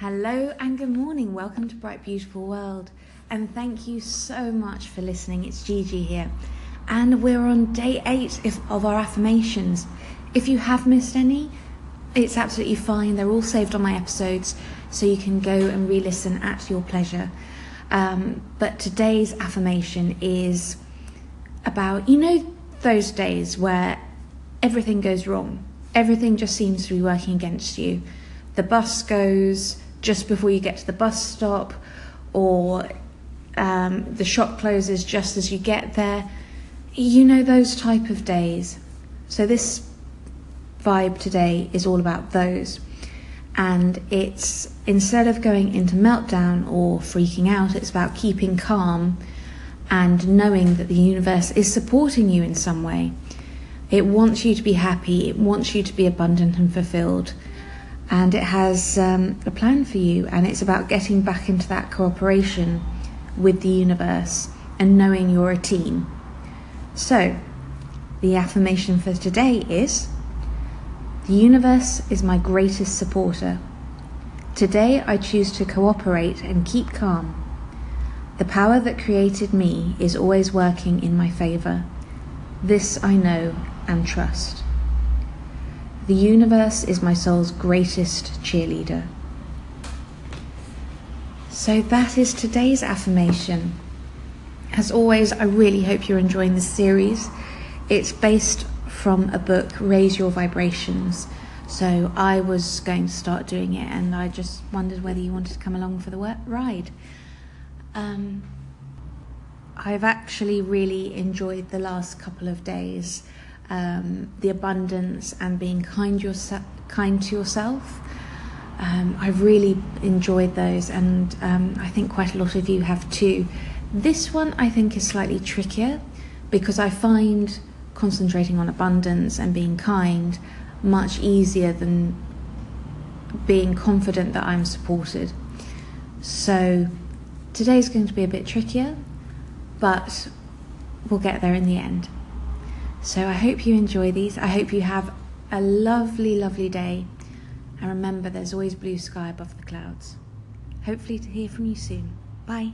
Hello and good morning. Welcome to Bright Beautiful World. And thank you so much for listening. It's Gigi here. And we're on day eight of our affirmations. If you have missed any, it's absolutely fine. They're all saved on my episodes, so you can go and re listen at your pleasure. Um, but today's affirmation is about, you know, those days where everything goes wrong, everything just seems to be working against you. The bus goes just before you get to the bus stop, or um, the shop closes just as you get there. You know, those type of days. So, this vibe today is all about those. And it's instead of going into meltdown or freaking out, it's about keeping calm and knowing that the universe is supporting you in some way. It wants you to be happy, it wants you to be abundant and fulfilled, and it has um, a plan for you. And it's about getting back into that cooperation with the universe and knowing you're a team. So, the affirmation for today is The universe is my greatest supporter. Today I choose to cooperate and keep calm. The power that created me is always working in my favour. This I know and trust. The universe is my soul's greatest cheerleader. So that is today's affirmation. As always, I really hope you're enjoying this series. It's based from a book, Raise Your Vibrations. So I was going to start doing it and I just wondered whether you wanted to come along for the ride. Um, I've actually really enjoyed the last couple of days. Um, the abundance and being kind, yourse- kind to yourself. Um, I've really enjoyed those, and um, I think quite a lot of you have too. This one I think is slightly trickier because I find concentrating on abundance and being kind much easier than being confident that I'm supported. So Today's going to be a bit trickier, but we'll get there in the end. So I hope you enjoy these. I hope you have a lovely, lovely day. And remember, there's always blue sky above the clouds. Hopefully, to hear from you soon. Bye.